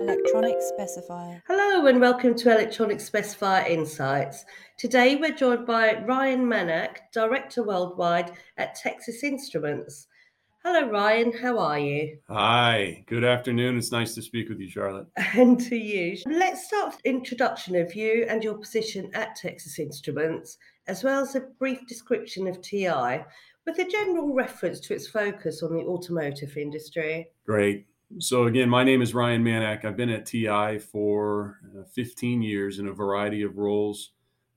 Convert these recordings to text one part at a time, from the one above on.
Electronic Specifier. Hello and welcome to Electronic Specifier Insights. Today we're joined by Ryan Manak, Director Worldwide at Texas Instruments. Hello, Ryan. How are you? Hi. Good afternoon. It's nice to speak with you, Charlotte. And to you. Let's start with introduction of you and your position at Texas Instruments, as well as a brief description of TI, with a general reference to its focus on the automotive industry. Great. So, again, my name is Ryan Manak. I've been at TI for uh, 15 years in a variety of roles,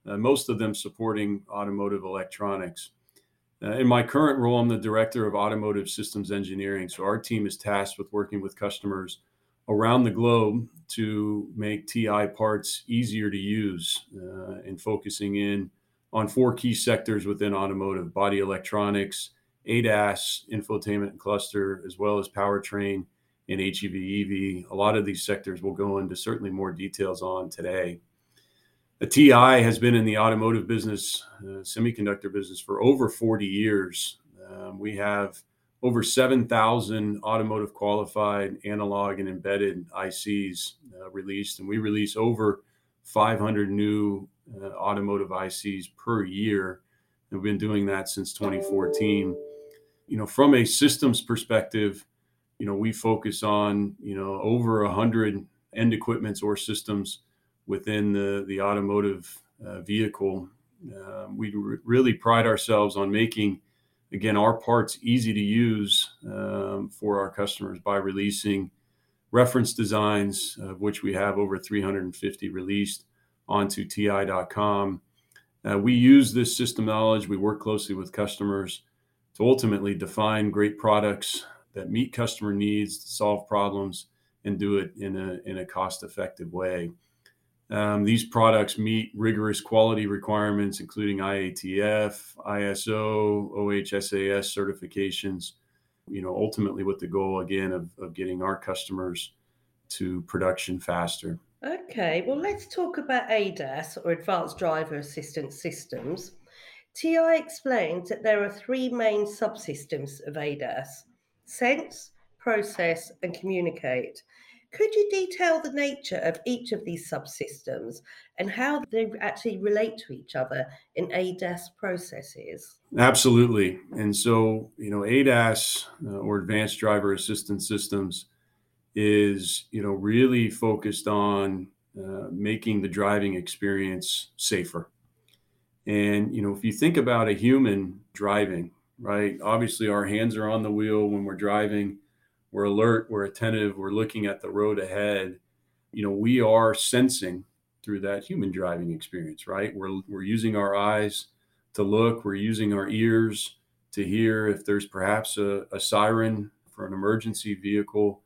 uh, most of them supporting automotive electronics. Uh, in my current role, I'm the director of automotive systems engineering. So our team is tasked with working with customers around the globe to make TI parts easier to use uh, and focusing in on four key sectors within automotive body electronics, ADAS, infotainment cluster, as well as powertrain and HEV, EV. A lot of these sectors we'll go into certainly more details on today. The TI has been in the automotive business, uh, semiconductor business for over 40 years. Um, we have over 7,000 automotive qualified analog and embedded ICs uh, released, and we release over 500 new uh, automotive ICs per year. We've been doing that since 2014. You know, from a systems perspective, you know, we focus on, you know, over 100 end equipments or systems within the, the automotive uh, vehicle. Uh, we really pride ourselves on making, again, our parts easy to use um, for our customers by releasing reference designs, of which we have over 350 released onto ti.com. Uh, we use this system knowledge, we work closely with customers to ultimately define great products that meet customer needs, solve problems, and do it in a, in a cost effective way. Um, these products meet rigorous quality requirements, including IATF, ISO, OHSAS certifications. You know, ultimately with the goal again of, of getting our customers to production faster. Okay, well, let's talk about ADAS or Advanced Driver Assistance Systems. TI explains that there are three main subsystems of ADAS sense, process, and communicate. Could you detail the nature of each of these subsystems and how they actually relate to each other in ADAS processes? Absolutely. And so, you know, ADAS uh, or advanced driver assistance systems is, you know, really focused on uh, making the driving experience safer. And, you know, if you think about a human driving, right, obviously our hands are on the wheel when we're driving. We're alert, we're attentive, we're looking at the road ahead. You know, we are sensing through that human driving experience, right? We're, we're using our eyes to look, we're using our ears to hear. If there's perhaps a, a siren for an emergency vehicle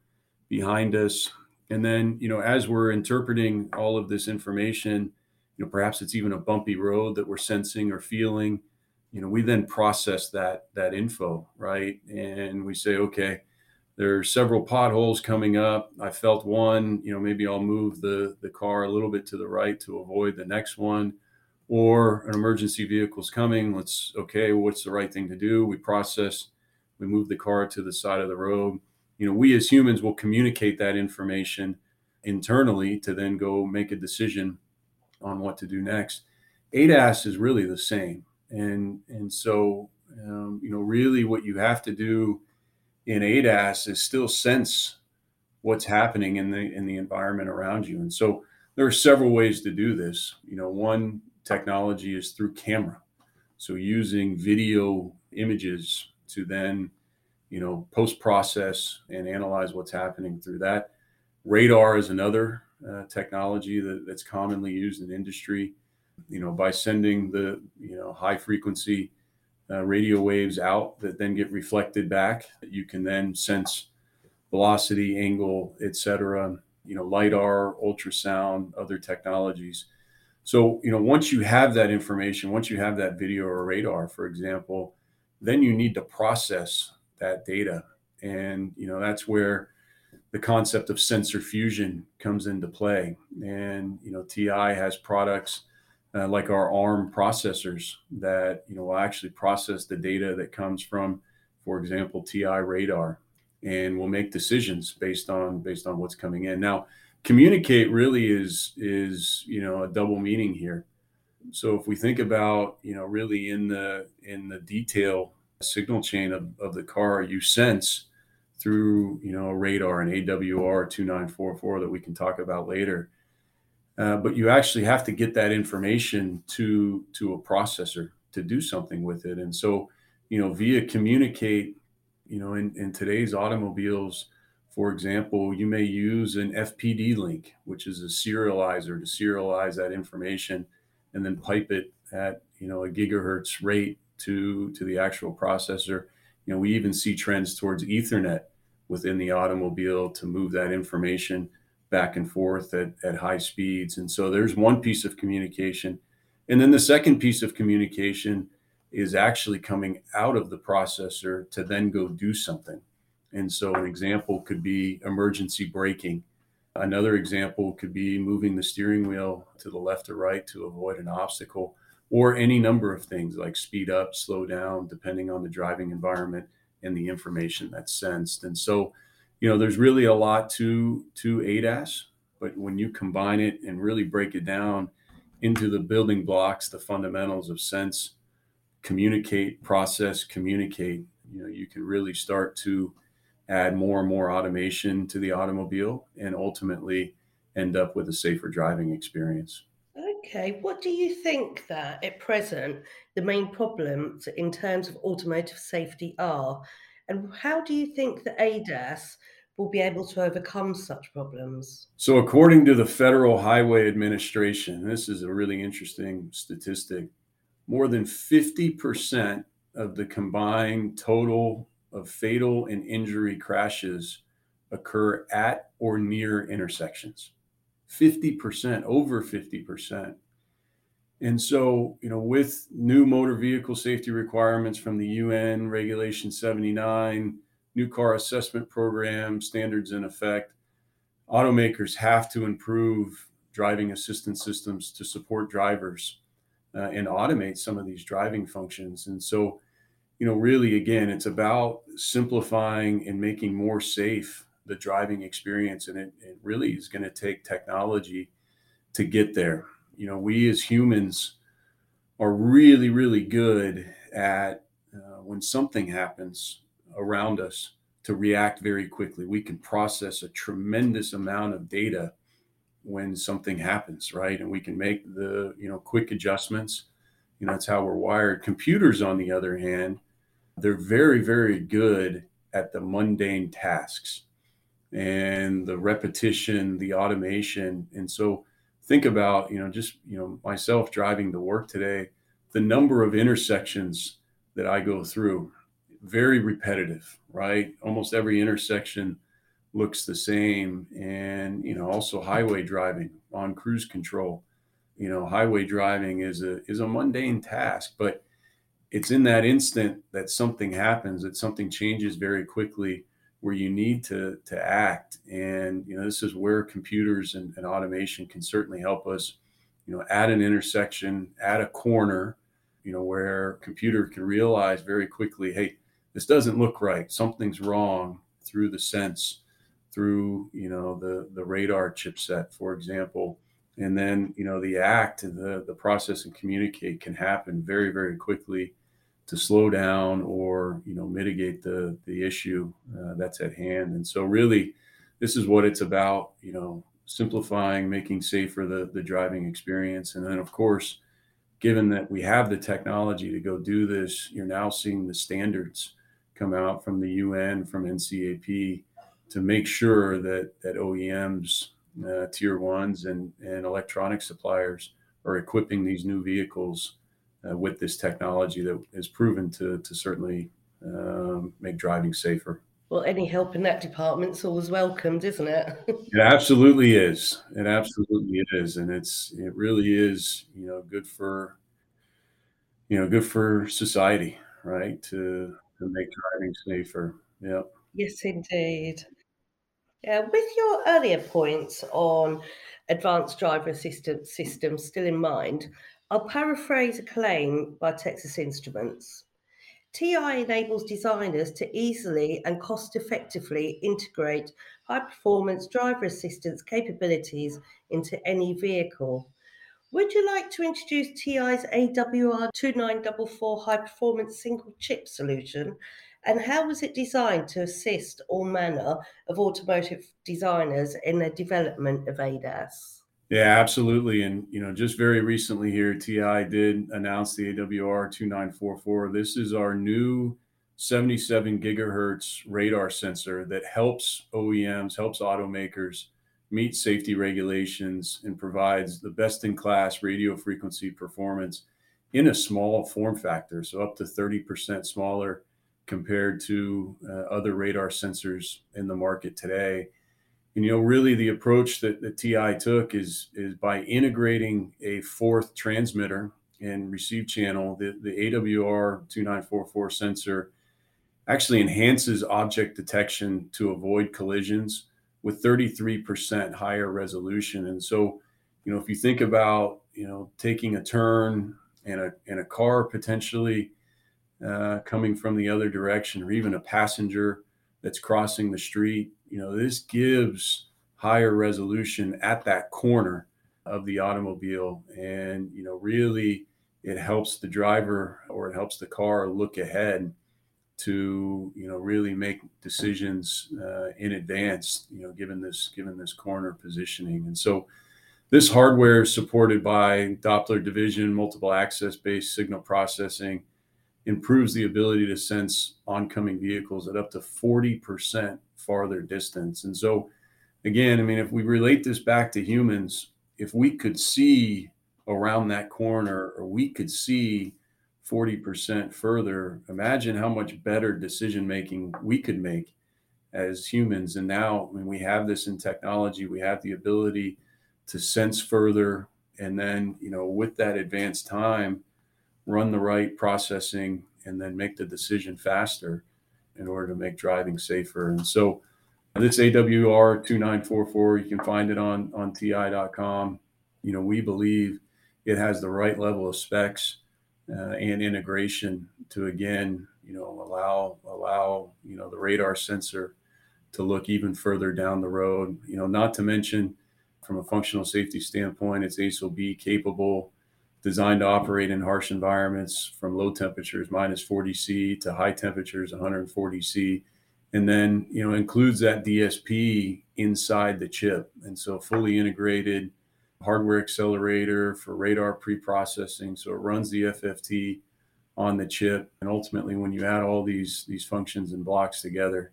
behind us. And then, you know, as we're interpreting all of this information, you know, perhaps it's even a bumpy road that we're sensing or feeling, you know, we then process that that info, right? And we say, okay, there are several potholes coming up. I felt one, you know, maybe I'll move the, the car a little bit to the right to avoid the next one. Or an emergency vehicle's coming. Let's, okay, what's the right thing to do? We process, we move the car to the side of the road. You know, we as humans will communicate that information internally to then go make a decision on what to do next. ADAS is really the same. And, and so, um, you know, really what you have to do in ADAS is still sense what's happening in the in the environment around you. And so there are several ways to do this. You know, one technology is through camera. So using video images to then, you know, post process and analyze what's happening through that. Radar is another uh, technology that, that's commonly used in industry. You know, by sending the you know high frequency uh, radio waves out that then get reflected back. You can then sense velocity, angle, etc. You know, lidar, ultrasound, other technologies. So you know, once you have that information, once you have that video or radar, for example, then you need to process that data, and you know that's where the concept of sensor fusion comes into play. And you know, TI has products uh, like our ARM processors that you know will actually process the data that comes from, for example, TI radar, and will make decisions based on based on what's coming in. Now, communicate really is is you know a double meaning here. So if we think about you know really in the in the detail signal chain of, of the car, you sense through you know a radar and AWR 2944 that we can talk about later. Uh, but you actually have to get that information to to a processor to do something with it. And so, you know, via communicate, you know, in, in today's automobiles, for example, you may use an FPD link, which is a serializer to serialize that information and then pipe it at, you know, a gigahertz rate to, to the actual processor. You know, we even see trends towards Ethernet within the automobile to move that information back and forth at, at high speeds. And so there's one piece of communication. And then the second piece of communication is actually coming out of the processor to then go do something. And so an example could be emergency braking. Another example could be moving the steering wheel to the left or right to avoid an obstacle, or any number of things like speed up, slow down, depending on the driving environment and the information that's sensed. And so, you know, there's really a lot to to ADAS, but when you combine it and really break it down into the building blocks, the fundamentals of sense, communicate, process, communicate, you know, you can really start to add more and more automation to the automobile and ultimately end up with a safer driving experience. Okay, what do you think that at present the main problems in terms of automotive safety are? And how do you think the ADAS will be able to overcome such problems? So, according to the Federal Highway Administration, this is a really interesting statistic more than 50% of the combined total of fatal and injury crashes occur at or near intersections. 50%, over 50%. And so, you know, with new motor vehicle safety requirements from the UN Regulation 79, new car assessment program standards in effect, automakers have to improve driving assistance systems to support drivers uh, and automate some of these driving functions. And so, you know, really, again, it's about simplifying and making more safe the driving experience. And it, it really is going to take technology to get there. You know, we as humans are really, really good at uh, when something happens around us to react very quickly. We can process a tremendous amount of data when something happens, right? And we can make the, you know, quick adjustments. You know, that's how we're wired. Computers, on the other hand, they're very, very good at the mundane tasks and the repetition, the automation. And so think about, you know, just, you know, myself driving to work today, the number of intersections that I go through, very repetitive, right? Almost every intersection looks the same. And, you know, also highway driving on cruise control. You know, highway driving is a is a mundane task, but it's in that instant that something happens, that something changes very quickly where you need to to act. And you know this is where computers and, and, automation can certainly help us you know at an intersection at a corner you know where computer can realize very quickly hey this doesn't look right. Something's wrong through the sense through you know the the radar chipset for example. And then you know the act the the process and communicate can happen very very quickly to slow down or you know mitigate the the issue uh, that's at hand. And so really this is what it's about you know simplifying making safer the the driving experience. And then of course given that we have the technology to go do this you're now seeing the standards come out from the UN from NCAP to make sure that that OEMs uh, tier ones and and electronic suppliers are equipping these new vehicles uh, with this technology that is proven to, to certainly um, make driving safer. Well, any help in that department is always welcomed, isn't it? it absolutely is. It absolutely is, and it's it really is. You know, good for you know, good for society, right? To to make driving safer. Yeah. Yes, indeed. Yeah, with your earlier points on advanced driver assistance systems still in mind, I'll paraphrase a claim by Texas Instruments. TI enables designers to easily and cost effectively integrate high performance driver assistance capabilities into any vehicle. Would you like to introduce TI's AWR2944 high performance single chip solution? And how was it designed to assist all manner of automotive designers in their development of ADAS? Yeah, absolutely. And you know, just very recently here, TI did announce the AWR 2944. This is our new 77 gigahertz radar sensor that helps OEMs, helps automakers meet safety regulations, and provides the best in class radio frequency performance in a small form factor, so up to 30% smaller compared to uh, other radar sensors in the market today. And you know, really, the approach that, that TI took is is by integrating a fourth transmitter and receive channel. The the AWR 2944 sensor actually enhances object detection to avoid collisions with 33% higher resolution. And so, you know, if you think about, you know, taking a turn and a, and a car potentially uh, coming from the other direction, or even a passenger that's crossing the street, you know, this gives higher resolution at that corner of the automobile. And, you know, really it helps the driver or it helps the car look ahead to you know really make decisions uh, in advance you know given this given this corner positioning and so this hardware is supported by doppler division multiple access based signal processing improves the ability to sense oncoming vehicles at up to 40% farther distance and so again i mean if we relate this back to humans if we could see around that corner or we could see 40% further, imagine how much better decision making we could make as humans. And now, when we have this in technology, we have the ability to sense further. And then, you know, with that advanced time, run the right processing and then make the decision faster in order to make driving safer. And so, this AWR 2944, you can find it on, on ti.com. You know, we believe it has the right level of specs uh, and integration to again, you know, allow allow you know the radar sensor to look even further down the road. You know, not to mention from a functional safety standpoint, it's ASIL B capable, designed to operate in harsh environments from low temperatures minus 40 C to high temperatures 140 C, and then you know includes that DSP inside the chip, and so fully integrated hardware accelerator for radar pre-processing. So it runs the FFT on the chip, and ultimately, when you add all these these functions and blocks together,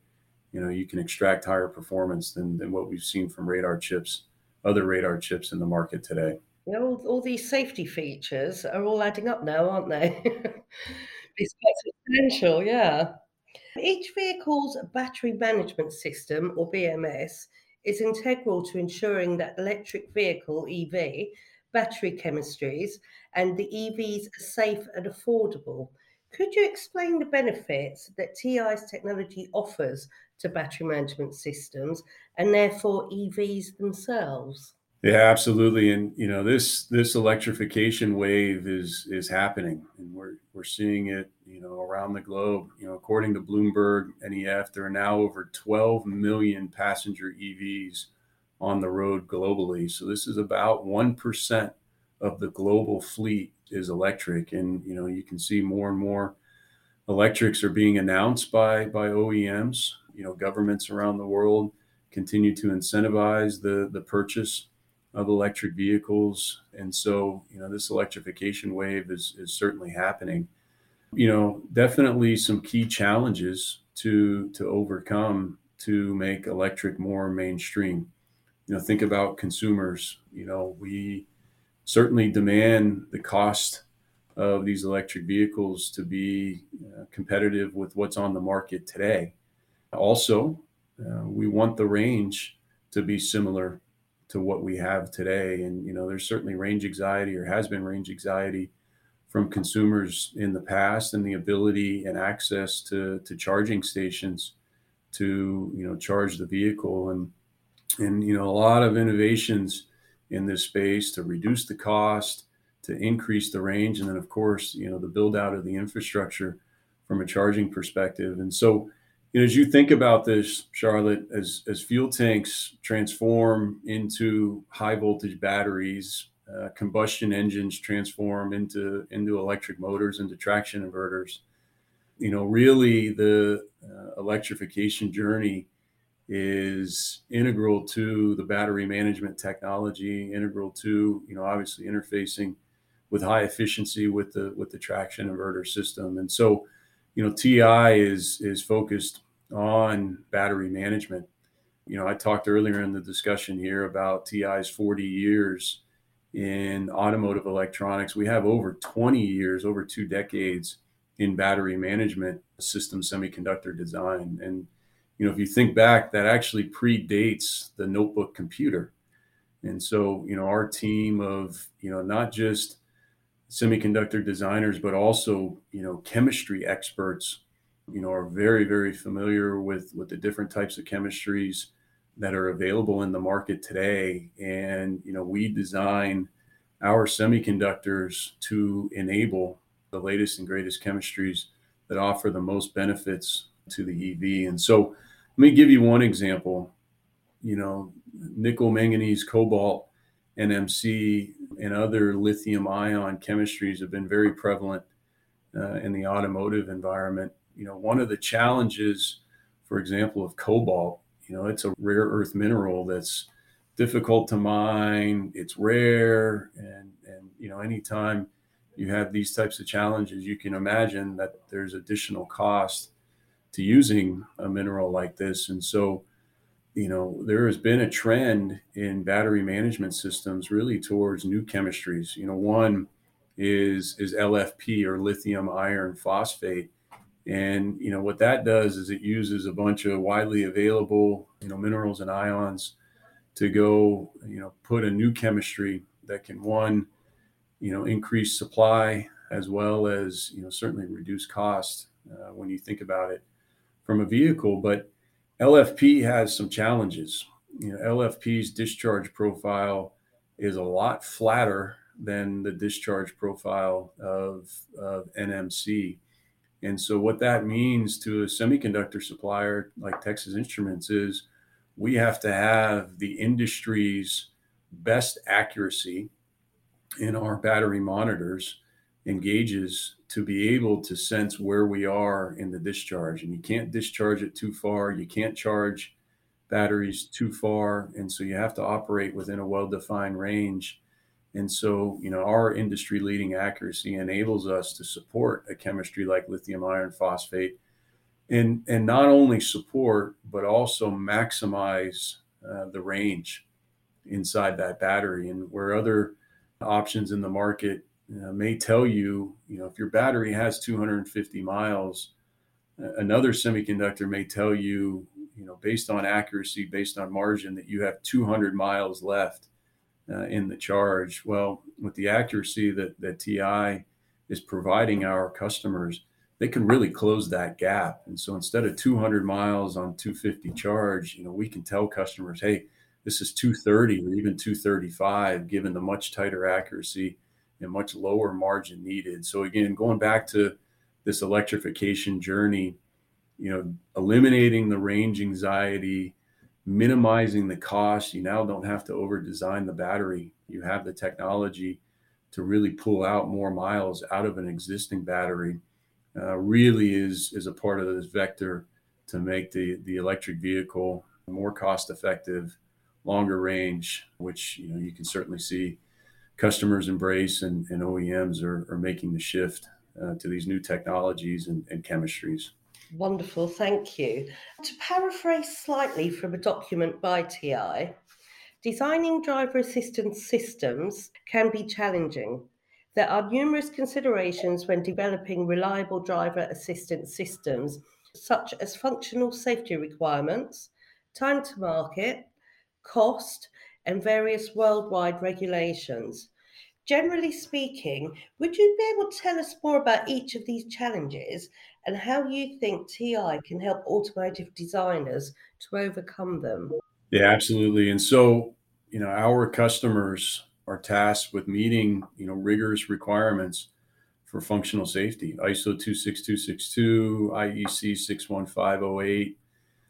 you know you can extract higher performance than than what we've seen from radar chips, other radar chips in the market today. All, all these safety features are all adding up now, aren't they? it's quite substantial, yeah. Each vehicle's battery management system, or BMS, is integral to ensuring that electric vehicle EV battery chemistries and the EVs are safe and affordable. Could you explain the benefits that TI's technology offers to battery management systems and therefore EVs themselves? Yeah, absolutely. And you know, this this electrification wave is is happening and we're we're seeing it, you know, around the globe. You know, according to Bloomberg NEF, there are now over 12 million passenger EVs on the road globally. So this is about 1% of the global fleet is electric and you know, you can see more and more electrics are being announced by by OEMs. You know, governments around the world continue to incentivize the the purchase of electric vehicles. And so, you know, this electrification wave is, is certainly happening. You know, definitely some key challenges to to overcome to make electric more mainstream. You know, think about consumers. You know, we certainly demand the cost of these electric vehicles to be uh, competitive with what's on the market today. Also, uh, we want the range to be similar to what we have today. And you know, there's certainly range anxiety or has been range anxiety from consumers in the past, and the ability and access to to charging stations to you know charge the vehicle and and you know a lot of innovations in this space to reduce the cost to increase the range and then of course you know the build out of the infrastructure from a charging perspective. And so, you know, as you think about this, Charlotte, as as fuel tanks transform into high voltage batteries, uh, combustion engines transform into into electric motors, into traction inverters. You know, really, the uh, electrification journey is integral to the battery management technology, integral to you know obviously interfacing with high efficiency with the with the traction inverter system. And so, you know, TI is is focused on battery management. You know, I talked earlier in the discussion here about TI's 40 years in automotive electronics. We have over 20 years, over two decades in battery management system semiconductor design. And you know, if you think back, that actually predates the notebook computer. And so, you know, our team of, you know, not just semiconductor designers, but also, you know, chemistry experts, you know, are very, very familiar with, with the different types of chemistries that are available in the market today. And, you know, we design our semiconductors to enable the latest and greatest chemistries that offer the most benefits to the EV. And so let me give you one example. You know, nickel, manganese, cobalt, NMC, and other lithium ion chemistries have been very prevalent uh, in the automotive environment. You know, one of the challenges, for example, of cobalt, you know, it's a rare earth mineral that's difficult to mine, it's rare, and, and you know, anytime you have these types of challenges, you can imagine that there's additional cost to using a mineral like this. And so, you know, there has been a trend in battery management systems really towards new chemistries. You know, one is is LFP or lithium iron phosphate. And you know what that does is it uses a bunch of widely available, you know, minerals and ions to go, you know, put a new chemistry that can one, you know, increase supply as well as, you know, certainly reduce cost uh, when you think about it from a vehicle, but LFP has some challenges. You know, LFP's discharge profile is a lot flatter than the discharge profile of, of NMC. And so, what that means to a semiconductor supplier like Texas Instruments is we have to have the industry's best accuracy in our battery monitors and gauges to be able to sense where we are in the discharge. And you can't discharge it too far. You can't charge batteries too far. And so you have to operate within a well defined range. And so, you know, our industry leading accuracy enables us to support a chemistry like lithium iron phosphate and, and not only support, but also maximize uh, the range inside that battery. And where other options in the market uh, may tell you, you know, if your battery has 250 miles, another semiconductor may tell you, you know, based on accuracy, based on margin, that you have 200 miles left uh, in the charge. Well, with the accuracy that, that TI is providing our customers, they can really close that gap. And so instead of 200 miles on 250 charge, you know, we can tell customers, hey, this is 230 or even 235, given the much tighter accuracy and much lower margin needed. So again, going back to this electrification journey, you know, eliminating the range anxiety, minimizing the cost. You now don't have to over design the battery. You have the technology to really pull out more miles out of an existing battery. Uh, really is is a part of this vector to make the the electric vehicle more cost effective, longer range, which you know you can certainly see customers embrace and, and OEMs are, are making the shift uh, to these new technologies and, and chemistries. Wonderful, thank you. To paraphrase slightly from a document by TI, designing driver assistance systems can be challenging. There are numerous considerations when developing reliable driver assistance systems, such as functional safety requirements, time to market, cost, and various worldwide regulations. Generally speaking, would you be able to tell us more about each of these challenges and how you think TI can help automotive designers to overcome them? Yeah, absolutely. And so, you know, our customers are tasked with meeting, you know, rigorous requirements for functional safety, ISO 26262, IEC 61508.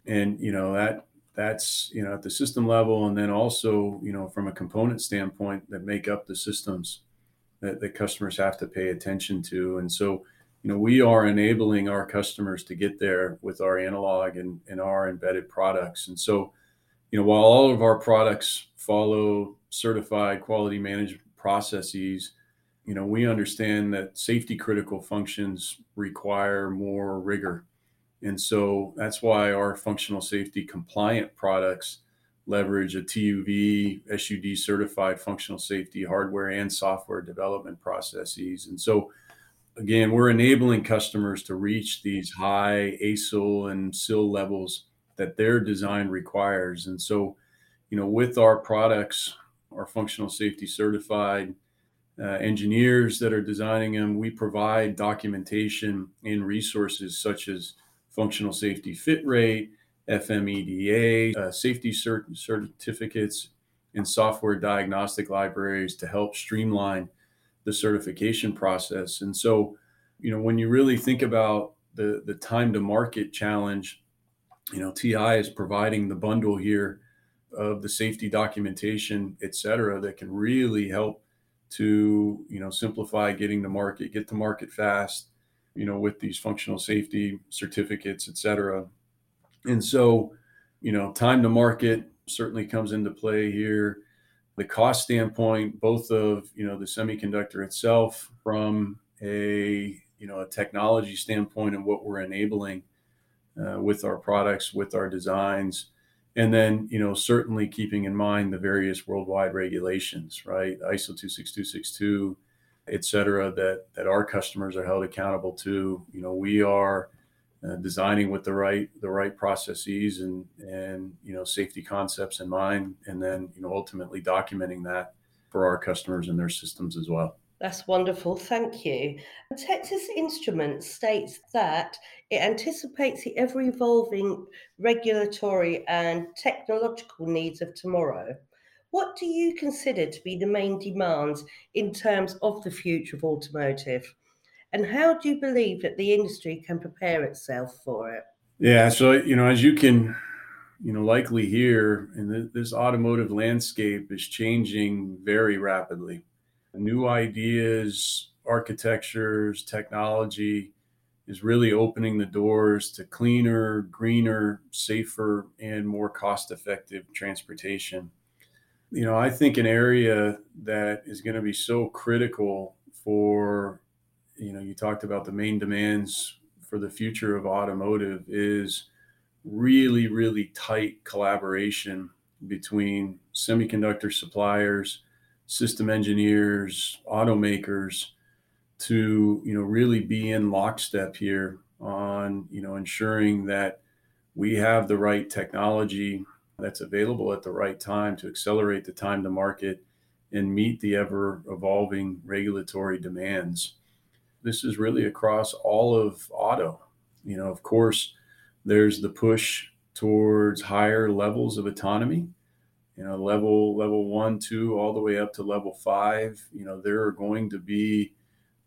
And, you know, that that's, you know, at the system level. And then also, you know, from a component standpoint that make up the systems that, that customers have to pay attention to. And so, you know, we are enabling our customers to get there with our analog and, and our embedded products. And so, you know, while all of our products follow certified quality management processes, you know, we understand that safety critical functions require more rigor. And so that's why our functional safety compliant products leverage a TÜV SUD certified functional safety hardware and software development processes. And so, again, we're enabling customers to reach these high ASIL and SIL levels that their design requires. And so, you know, with our products, our functional safety certified uh, engineers that are designing them, we provide documentation and resources such as functional safety fit rate, FMEDA, uh, safety cert- certificates, and software diagnostic libraries to help streamline the certification process. And so, you know, when you really think about the the time to market challenge you know, TI is providing the bundle here of the safety documentation, et cetera, that can really help to, you know, simplify getting to market, get to market fast, you know, with these functional safety certificates, et cetera. And so, you know, time to market certainly comes into play here. The cost standpoint, both of, you know, the semiconductor itself from a, you know, a technology standpoint and what we're enabling uh, with our products, with our designs, and then you know certainly keeping in mind the various worldwide regulations, right? ISO 26262, et cetera, that that our customers are held accountable to. You know, we are uh, designing with the right the right processes and and you know safety concepts in mind, and then you know ultimately documenting that for our customers and their systems as well. That's wonderful, thank you. Texas Instruments states that it anticipates the ever evolving regulatory and technological needs of tomorrow. What do you consider to be the main demands in terms of the future of automotive? And how do you believe that the industry can prepare itself for it? Yeah, so, you know, as you can, you know, likely hear, and this automotive landscape is changing very rapidly new ideas, architectures, technology is really opening the doors to cleaner, greener, safer, and more cost effective transportation. You know, I think an area that is going to be so critical for, you know, you talked about the main demands for the future of automotive is really, really tight collaboration between semiconductor suppliers system engineers, automakers to you know really be in lockstep here on you know ensuring that we have the right technology that's available at the right time to accelerate the time to market and meet the ever evolving regulatory demands. This is really across all of auto. You know, of course, there's the push towards higher levels of autonomy. You know level level one two all the way up to level five you know there are going to be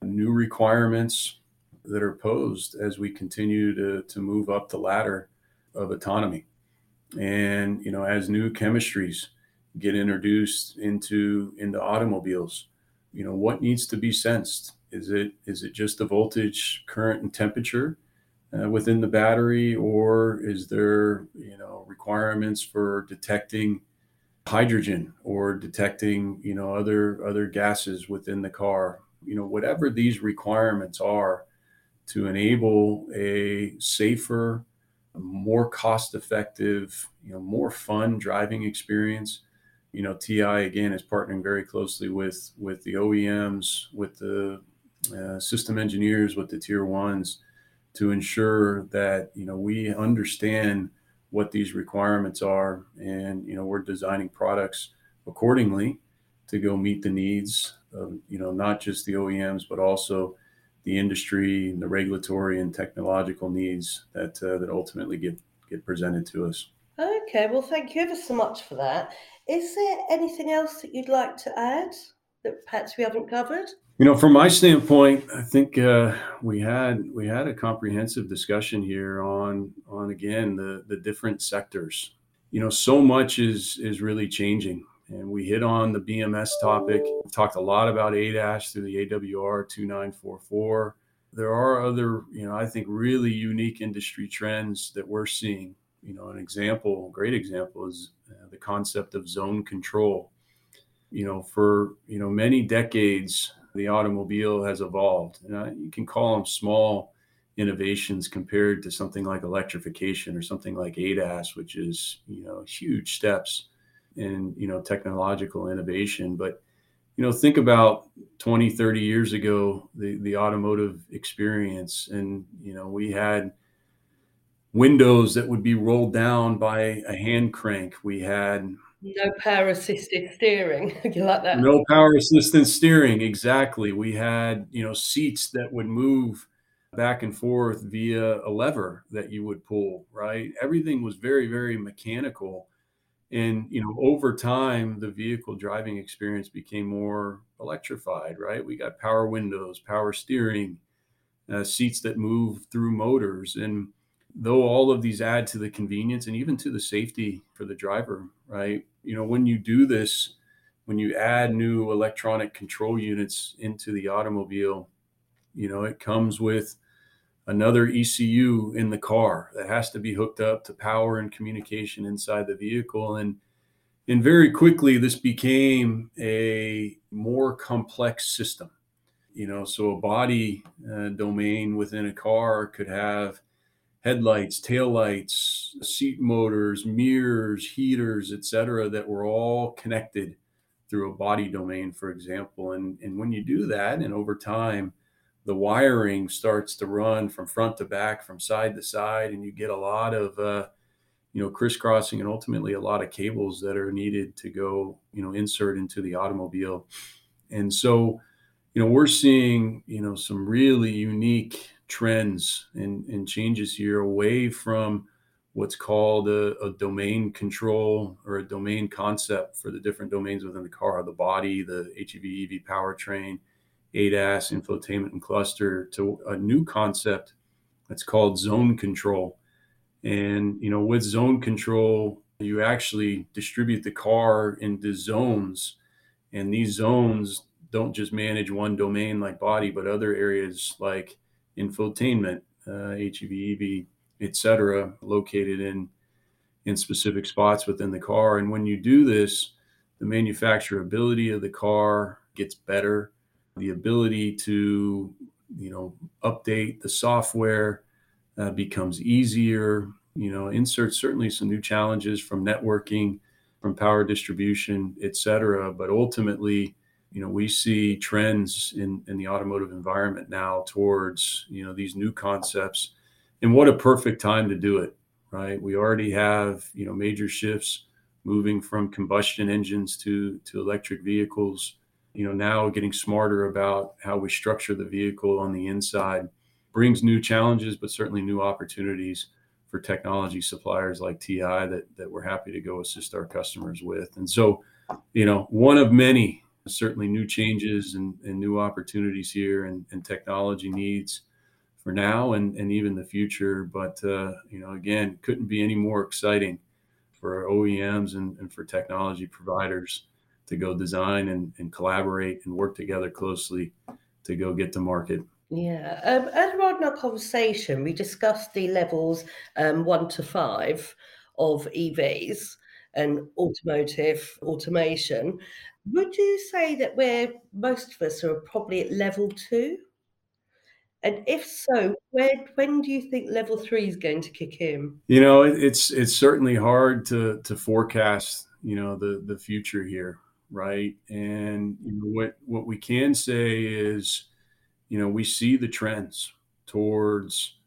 new requirements that are posed as we continue to, to move up the ladder of autonomy. And you know as new chemistries get introduced into into automobiles you know what needs to be sensed is it is it just the voltage current and temperature uh, within the battery? Or is there you know requirements for detecting hydrogen or detecting you know other other gases within the car? You know whatever these requirements are to enable a safer more cost effective you know more fun driving experience. You know ti again is partnering very closely with with the oems with the uh, system engineers with the tier ones to ensure that you know we understand what these requirements are and you know we're designing products accordingly to go meet the needs of you know not just the OEMs but also the industry and the regulatory and technological needs that uh, that ultimately get get presented to us. Okay, well, thank you ever so much for that. Is there anything else that you'd like to add? that perhaps we haven't covered? You know, from my standpoint, I think uh, we had we had a comprehensive discussion here on on again the the different sectors. You know, so much is is really changing, and we hit on the BMS topic. We've talked a lot about ADAS through the AWR two nine four four. There are other, you know, I think really unique industry trends that we're seeing. You know, an example, a great example is uh, the concept of zone control. You know, for you know many decades the automobile has evolved. Uh, you can call them small innovations compared to something like electrification or something like ADAS, which is you know huge steps in you know technological innovation. But you know think about 20, 30 years ago the the automotive experience, and you know we had windows that would be rolled down by a hand crank. We had no power assisted steering. you like that? No power assisted steering. Exactly. We had, you know, seats that would move back and forth via a lever that you would pull, right? Everything was very, very mechanical. And, you know, over time, the vehicle driving experience became more electrified, right? We got power windows, power steering, uh, seats that move through motors. And, though all of these add to the convenience and even to the safety for the driver, right? You know, when you do this, when you add new electronic control units into the automobile, you know, it comes with another ECU in the car that has to be hooked up to power and communication inside the vehicle. And and very quickly, this became a more complex system. You know, so a body uh, domain within a car could have headlights, taillights, seat motors, mirrors, heaters, etc., that were all connected through a body domain, for example. And, and when you do that, and over time, the wiring starts to run from front to back, from side to side, and you get a lot of, uh, you know, crisscrossing and ultimately a lot of cables that are needed to go, you know, insert into the automobile. And so, you know, we're seeing, you know, some really unique trends and, and changes here away from what's called a, a, domain control or a domain concept for the different domains within the car the body the hev ev powertrain adas infotainment and cluster to a new concept that's called zone control. And you know with zone control you actually distribute the car into zones. And these zones don't just manage one domain like body but other areas like infotainment, uh, HEV, EV, etc., located in in specific spots within the car. And when you do this, the manufacturability of the car gets better. The ability to, you know, update the software uh, becomes easier. You know, insert certainly some new challenges from networking, from power distribution, et cetera. But ultimately, you know we see trends in in the automotive environment now towards you know these new concepts. And what a perfect time to do it right? We already have you know major shifts moving from combustion engines to to electric vehicles you know now getting smarter about how we structure the vehicle on the inside. Brings new challenges but certainly new opportunities for technology suppliers like ti that that we're happy to go assist our customers with. And so you know one of many certainly new changes and, and new opportunities here and, and, technology needs for now and, and even the future. But, uh, you know, again, couldn't be any more exciting for OEMs and, and for technology providers to go design and, and collaborate and work together closely to go get to market. Yeah. Um, earlier on in our conversation, we discussed the levels um, one to five of EVs and automotive automation. Would you say that we're most of us are probably at level two? And if so, where when do you think level three is going to kick in? You know, it's it's certainly hard to to forecast. You know, the the future here, right? And you know, what what we can say is, you know, we see the trends towards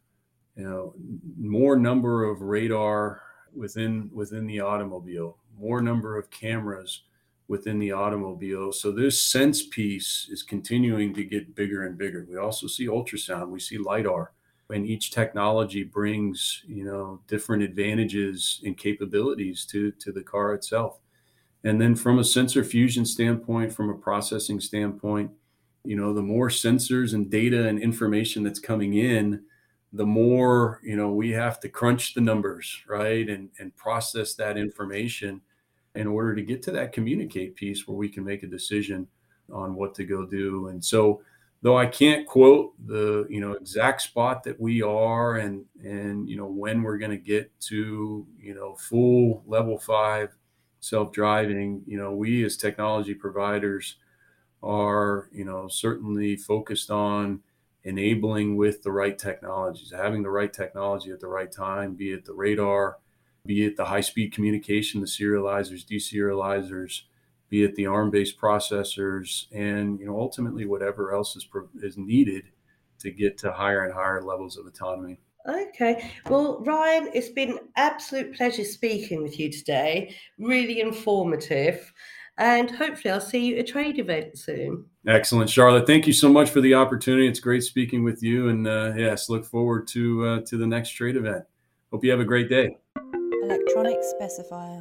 you know more number of radar within within the automobile, more number of cameras within the automobile. So this sense piece is continuing to get bigger and bigger. We also see ultrasound, we see lidar, and each technology brings you know different advantages and capabilities to to the car itself. And then from a sensor fusion standpoint, from a processing standpoint, you know, the more sensors and data and information that's coming in, the more, you know, we have to crunch the numbers, right? And and process that information in order to get to that communicate piece where we can make a decision on what to go do. And so though I can't quote the you know exact spot that we are and and you know when we're going to get to you know full level 5 self-driving you know we as technology providers are you know certainly focused on enabling with the right technologies having the right technology at the right time be it the radar be it the high speed communication the serializers deserializers be it the ARM-based processors, and you know ultimately whatever else is is needed to get to higher and higher levels of autonomy. Okay. Well, Ryan, it's been an absolute pleasure speaking with you today. Really informative. And hopefully, I'll see you at a trade event soon. Excellent, Charlotte. Thank you so much for the opportunity. It's great speaking with you, and uh, yes, look forward to uh, to the next trade event. Hope you have a great day. Electronic specifier.